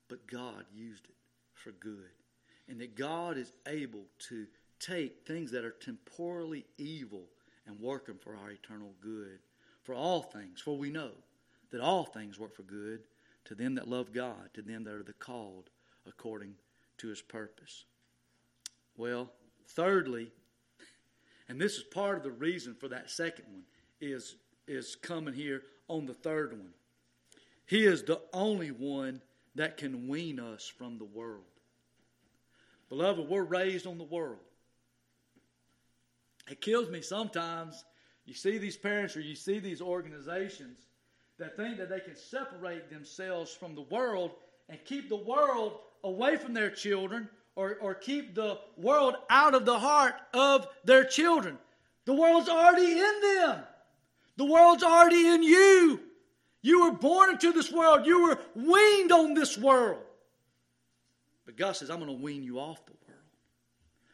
but God used it for good. and that God is able to take things that are temporally evil and work them for our eternal good. For all things, for we know that all things work for good to them that love God, to them that are the called according to his purpose. Well, thirdly, and this is part of the reason for that second one, is, is coming here on the third one. He is the only one that can wean us from the world. Beloved, we're raised on the world. It kills me sometimes. You see these parents or you see these organizations that think that they can separate themselves from the world and keep the world away from their children or, or keep the world out of the heart of their children. The world's already in them. The world's already in you. You were born into this world. You were weaned on this world. But God says, I'm going to wean you off the world.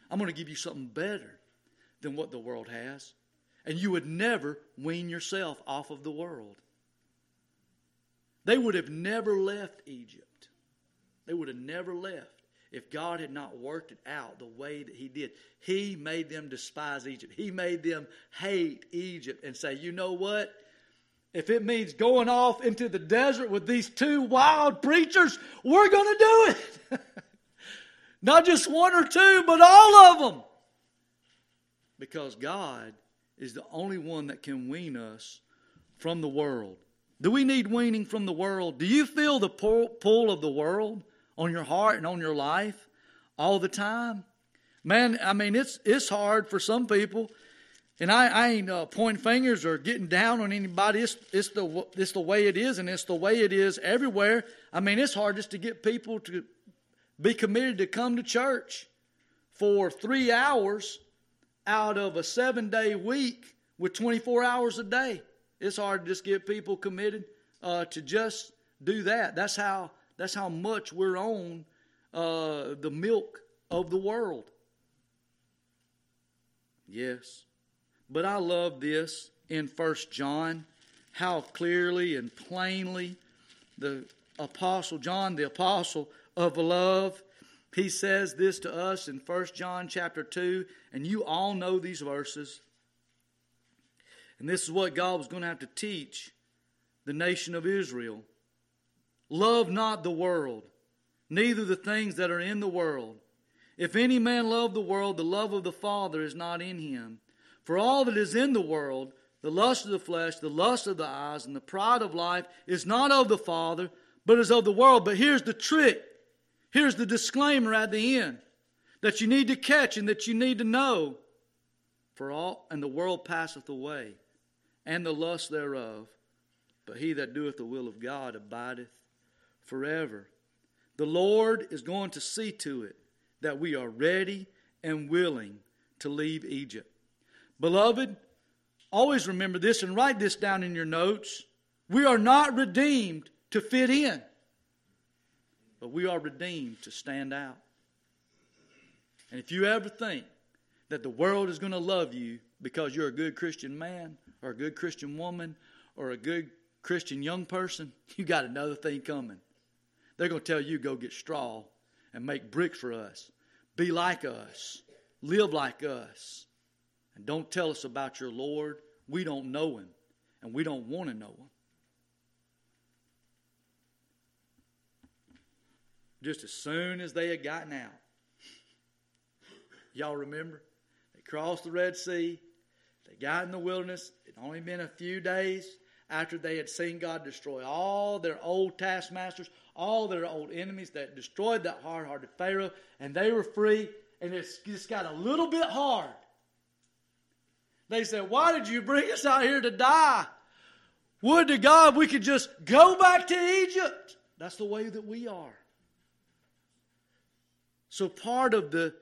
I'm going to give you something better than what the world has. And you would never wean yourself off of the world. They would have never left Egypt. They would have never left if God had not worked it out the way that He did. He made them despise Egypt. He made them hate Egypt and say, you know what? If it means going off into the desert with these two wild preachers, we're going to do it. <laughs> not just one or two, but all of them. Because God is the only one that can wean us from the world. Do we need weaning from the world? Do you feel the pull of the world on your heart and on your life all the time? Man, I mean, it's it's hard for some people, and I, I ain't uh, pointing fingers or getting down on anybody. It's it's the it's the way it is, and it's the way it is everywhere. I mean, it's hard just to get people to be committed to come to church for three hours out of a seven day week with 24 hours a day. It's hard to just get people committed uh, to just do that. That's how that's how much we're on uh, the milk of the world. Yes, but I love this in First John, how clearly and plainly the apostle John, the apostle of love, he says this to us in First John chapter two, and you all know these verses. And this is what God was going to have to teach the nation of Israel. Love not the world, neither the things that are in the world. If any man love the world, the love of the Father is not in him. For all that is in the world, the lust of the flesh, the lust of the eyes, and the pride of life, is not of the Father, but is of the world. But here's the trick. Here's the disclaimer at the end that you need to catch and that you need to know. For all and the world passeth away, and the lust thereof. But he that doeth the will of God abideth forever. The Lord is going to see to it that we are ready and willing to leave Egypt. Beloved, always remember this and write this down in your notes. We are not redeemed to fit in, but we are redeemed to stand out. And if you ever think that the world is going to love you because you're a good Christian man or a good Christian woman or a good Christian young person, <laughs> you got another thing coming. They're going to tell you go get straw and make bricks for us. Be like us. Live like us. And don't tell us about your Lord. We don't know him, and we don't want to know him. Just as soon as they had gotten out, y'all remember? They crossed the Red Sea. They got in the wilderness. It only been a few days after they had seen God destroy all their old taskmasters, all their old enemies that destroyed that hard hearted Pharaoh, and they were free, and it's just got a little bit hard. They said, Why did you bring us out here to die? Would to God we could just go back to Egypt. That's the way that we are. So, part of the,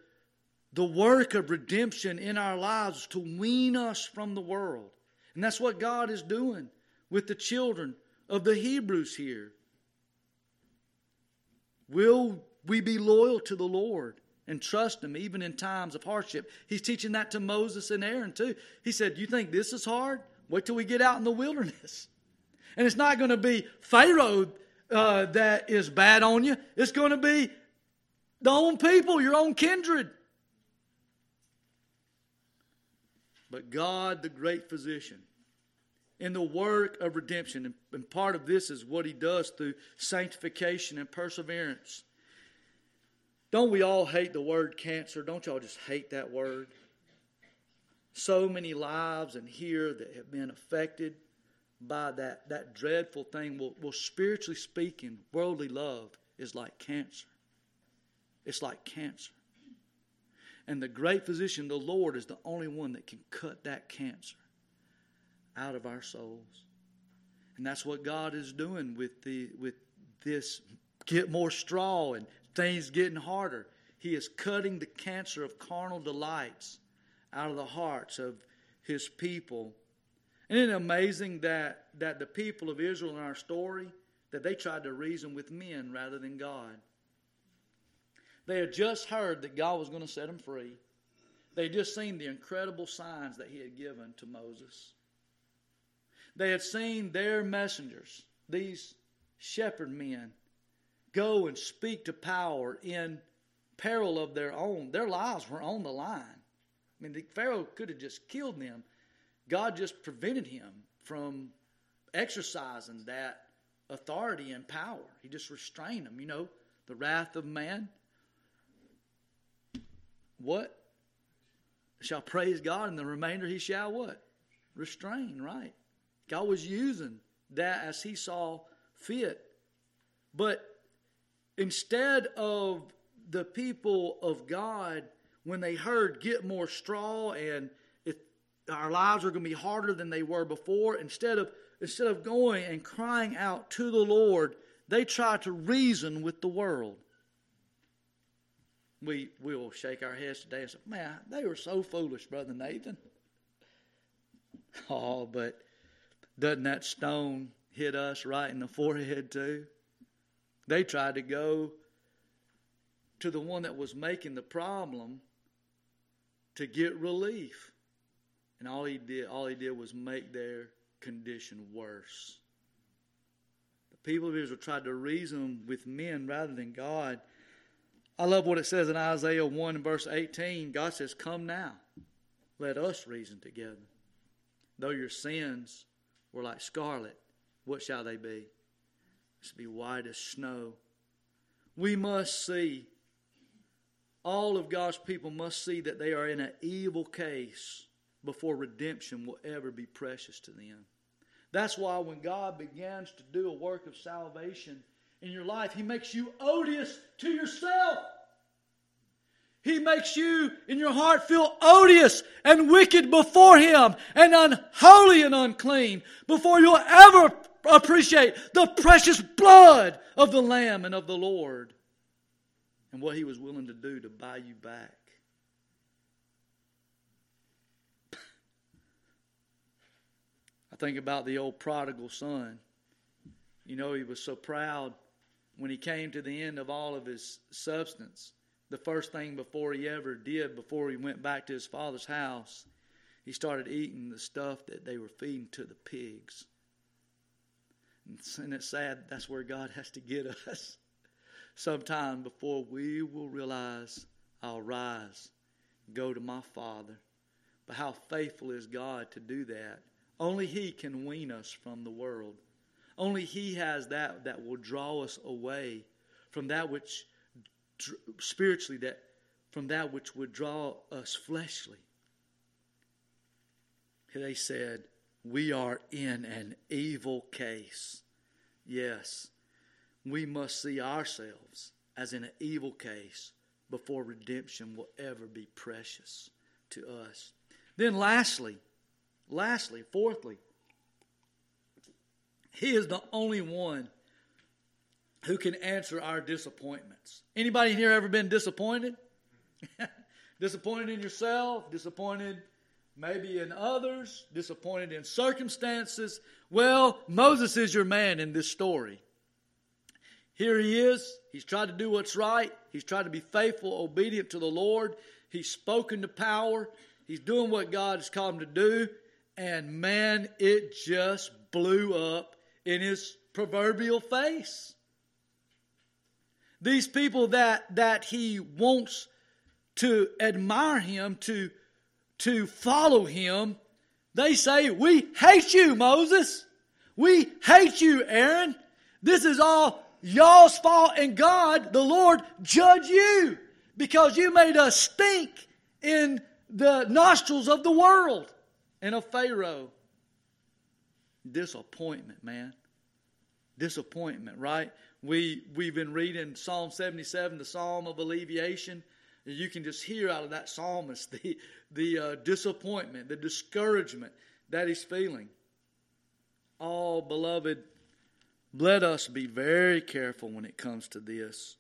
the work of redemption in our lives is to wean us from the world. And that's what God is doing with the children of the Hebrews here. Will we be loyal to the Lord and trust Him even in times of hardship? He's teaching that to Moses and Aaron too. He said, You think this is hard? Wait till we get out in the wilderness. And it's not going to be Pharaoh uh, that is bad on you, it's going to be the own people, your own kindred. But God, the great physician, in the work of redemption, and part of this is what he does through sanctification and perseverance. Don't we all hate the word cancer? Don't y'all just hate that word? So many lives in here that have been affected by that, that dreadful thing. Well, well, spiritually speaking, worldly love is like cancer. It's like cancer. And the great physician, the Lord, is the only one that can cut that cancer out of our souls. And that's what God is doing with the with this get more straw and things getting harder. He is cutting the cancer of carnal delights out of the hearts of his people. Isn't it amazing that, that the people of Israel in our story, that they tried to reason with men rather than God? They had just heard that God was going to set them free. They had just seen the incredible signs that he had given to Moses. They had seen their messengers, these shepherd men, go and speak to power in peril of their own. Their lives were on the line. I mean, the Pharaoh could have just killed them. God just prevented him from exercising that authority and power. He just restrained them. You know, the wrath of man. What? Shall praise God, and the remainder he shall what? Restrain, right? God was using that as he saw fit. But instead of the people of God, when they heard get more straw and if our lives are going to be harder than they were before, instead of instead of going and crying out to the Lord, they try to reason with the world. We we will shake our heads today and say, Man, they were so foolish, Brother Nathan. <laughs> Oh, but doesn't that stone hit us right in the forehead too? They tried to go to the one that was making the problem to get relief. And all he did all he did was make their condition worse. The people of Israel tried to reason with men rather than God. I love what it says in Isaiah 1 and verse 18. God says, Come now, let us reason together. Though your sins were like scarlet, what shall they be? To be white as snow. We must see, all of God's people must see that they are in an evil case before redemption will ever be precious to them. That's why when God begins to do a work of salvation in your life, He makes you odious to yourself. He makes you in your heart feel odious and wicked before Him and unholy and unclean before you'll ever appreciate the precious blood of the Lamb and of the Lord and what He was willing to do to buy you back. I think about the old prodigal son. You know, he was so proud when he came to the end of all of his substance. The first thing before he ever did, before he went back to his father's house, he started eating the stuff that they were feeding to the pigs. And it's sad that's where God has to get us sometime before we will realize I'll rise, go to my Father. But how faithful is God to do that? Only He can wean us from the world. Only He has that that will draw us away from that which spiritually that from that which would draw us fleshly. They said, we are in an evil case. Yes, we must see ourselves as in an evil case before redemption will ever be precious to us. Then, lastly, lastly, fourthly, He is the only one who can answer our disappointments. Anybody here ever been disappointed? <laughs> disappointed in yourself, disappointed maybe in others, disappointed in circumstances. Well, Moses is your man in this story. Here he is. He's tried to do what's right. He's tried to be faithful, obedient to the Lord. He's spoken to power. He's doing what God has called him to do. And man, it just blew up in his proverbial face. these people that, that he wants to admire him, to, to follow him, they say, We hate you, Moses. We hate you, Aaron. This is all y'all's fault, and God, the Lord, judge you because you made us stink in the nostrils of the world and of Pharaoh. Disappointment, man. Disappointment, right? We we've been reading Psalm 77, the Psalm of alleviation. You can just hear out of that psalmist <laughs> the the uh, disappointment, the discouragement that he's feeling. Oh, beloved, let us be very careful when it comes to this.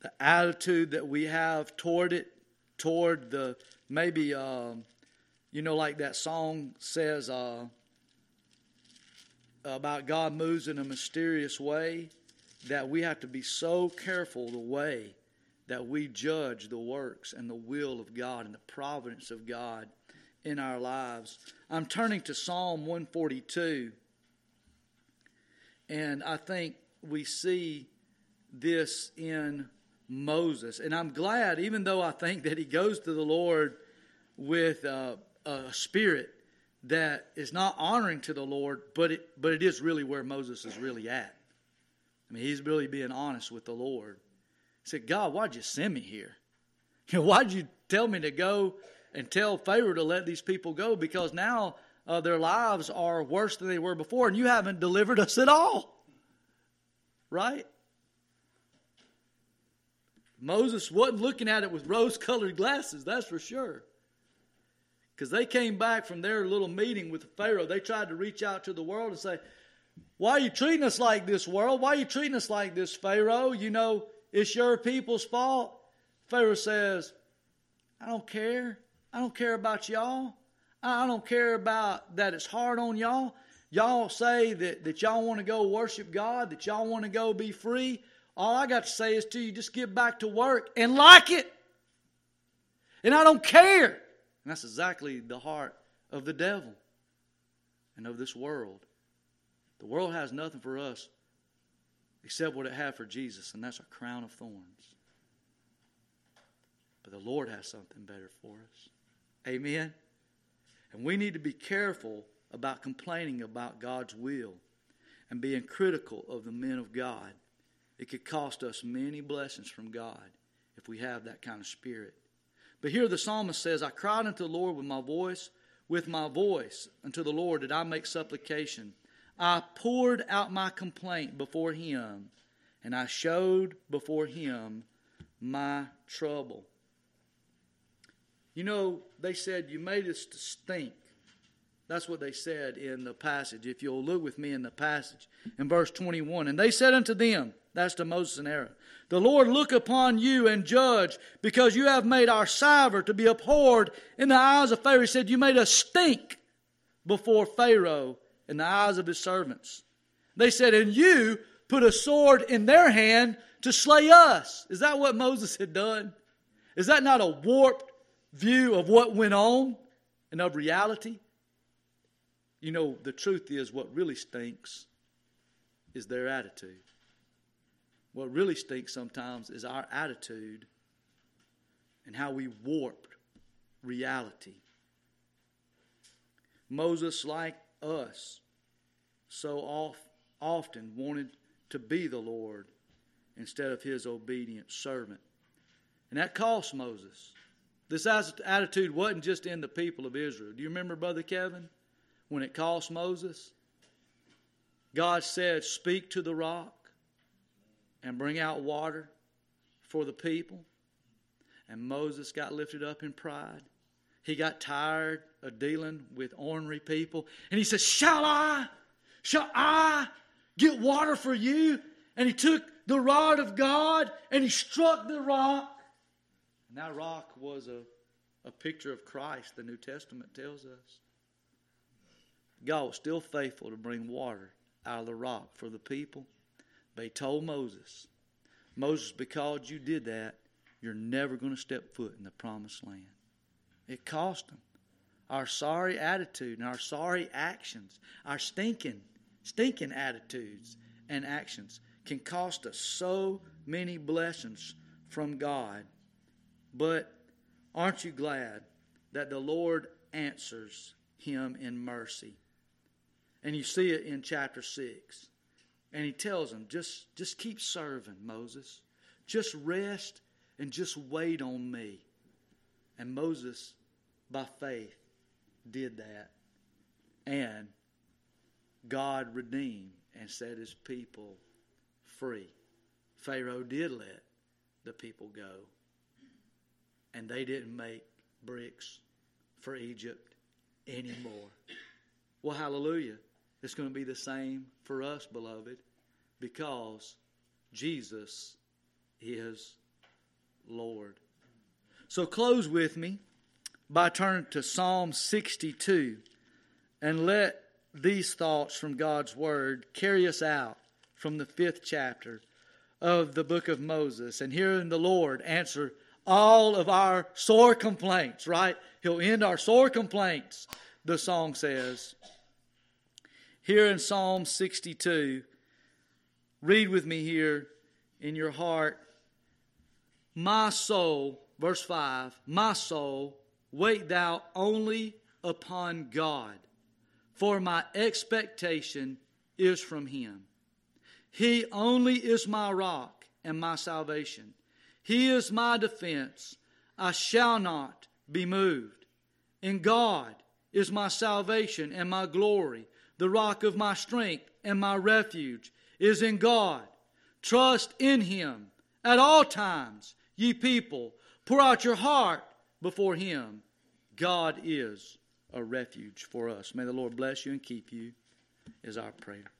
The attitude that we have toward it, toward the maybe, uh, you know, like that song says uh, about God moves in a mysterious way, that we have to be so careful the way that we judge the works and the will of God and the providence of God in our lives. I'm turning to Psalm 142, and I think we see this in Moses. And I'm glad, even though I think that he goes to the Lord with a, a spirit that is not honoring to the Lord, but it, but it is really where Moses is really at. I mean, he's really being honest with the Lord. Said, God, why'd you send me here? <laughs> You know, why'd you tell me to go and tell Pharaoh to let these people go? Because now uh, their lives are worse than they were before, and you haven't delivered us at all. Right? Moses wasn't looking at it with rose colored glasses, that's for sure. Because they came back from their little meeting with Pharaoh. They tried to reach out to the world and say, Why are you treating us like this, world? Why are you treating us like this, Pharaoh? You know, it's your people's fault. Pharaoh says, I don't care. I don't care about y'all. I don't care about that it's hard on y'all. Y'all say that, that y'all want to go worship God, that y'all want to go be free. All I got to say is to you, just get back to work and like it. And I don't care. And that's exactly the heart of the devil and of this world. The world has nothing for us except what it had for Jesus, and that's a crown of thorns. But the Lord has something better for us. Amen. And we need to be careful about complaining about God's will and being critical of the men of God. It could cost us many blessings from God if we have that kind of spirit. But here the psalmist says, I cried unto the Lord with my voice, with my voice unto the Lord did I make supplication. I poured out my complaint before him, and I showed before him my trouble. You know, they said, You made us to stink. That's what they said in the passage. If you'll look with me in the passage in verse 21. And they said unto them, That's to Moses and Aaron, The Lord look upon you and judge, because you have made our savor to be abhorred in the eyes of Pharaoh. He said, You made us stink before Pharaoh in the eyes of his servants. They said, And you put a sword in their hand to slay us. Is that what Moses had done? Is that not a warped view of what went on and of reality? You know, the truth is, what really stinks is their attitude. What really stinks sometimes is our attitude and how we warped reality. Moses, like us, so oft, often wanted to be the Lord instead of his obedient servant. And that cost Moses. This attitude wasn't just in the people of Israel. Do you remember, Brother Kevin, when it cost Moses? God said, Speak to the rock and bring out water for the people. And Moses got lifted up in pride. He got tired of dealing with ornery people. And he said, Shall I? Shall I get water for you? And he took the rod of God and he struck the rock and that rock was a, a picture of Christ, the New Testament tells us. God was still faithful to bring water out of the rock for the people. They told Moses, Moses, because you did that, you're never going to step foot in the promised land. It cost him. Our sorry attitude and our sorry actions, our stinking, stinking attitudes and actions can cost us so many blessings from God. But aren't you glad that the Lord answers him in mercy? And you see it in chapter 6. And he tells him, just, just keep serving, Moses. Just rest and just wait on me. And Moses, by faith, did that. And God redeemed and set his people free. Pharaoh did let the people go. And they didn't make bricks for Egypt anymore. Well, hallelujah. It's going to be the same for us, beloved, because Jesus is Lord. So close with me by turning to Psalm 62 and let these thoughts from God's Word carry us out from the fifth chapter of the book of Moses and hearing the Lord answer all of our sore complaints, right? He'll end our sore complaints, the song says. Here in Psalm 62, read with me here in your heart. My soul, verse 5, my soul, wait thou only upon God, for my expectation is from him. He only is my rock and my salvation. He is my defense. I shall not be moved. In God is my salvation and my glory. The rock of my strength and my refuge is in God. Trust in Him at all times, ye people. Pour out your heart before Him. God is a refuge for us. May the Lord bless you and keep you, is our prayer.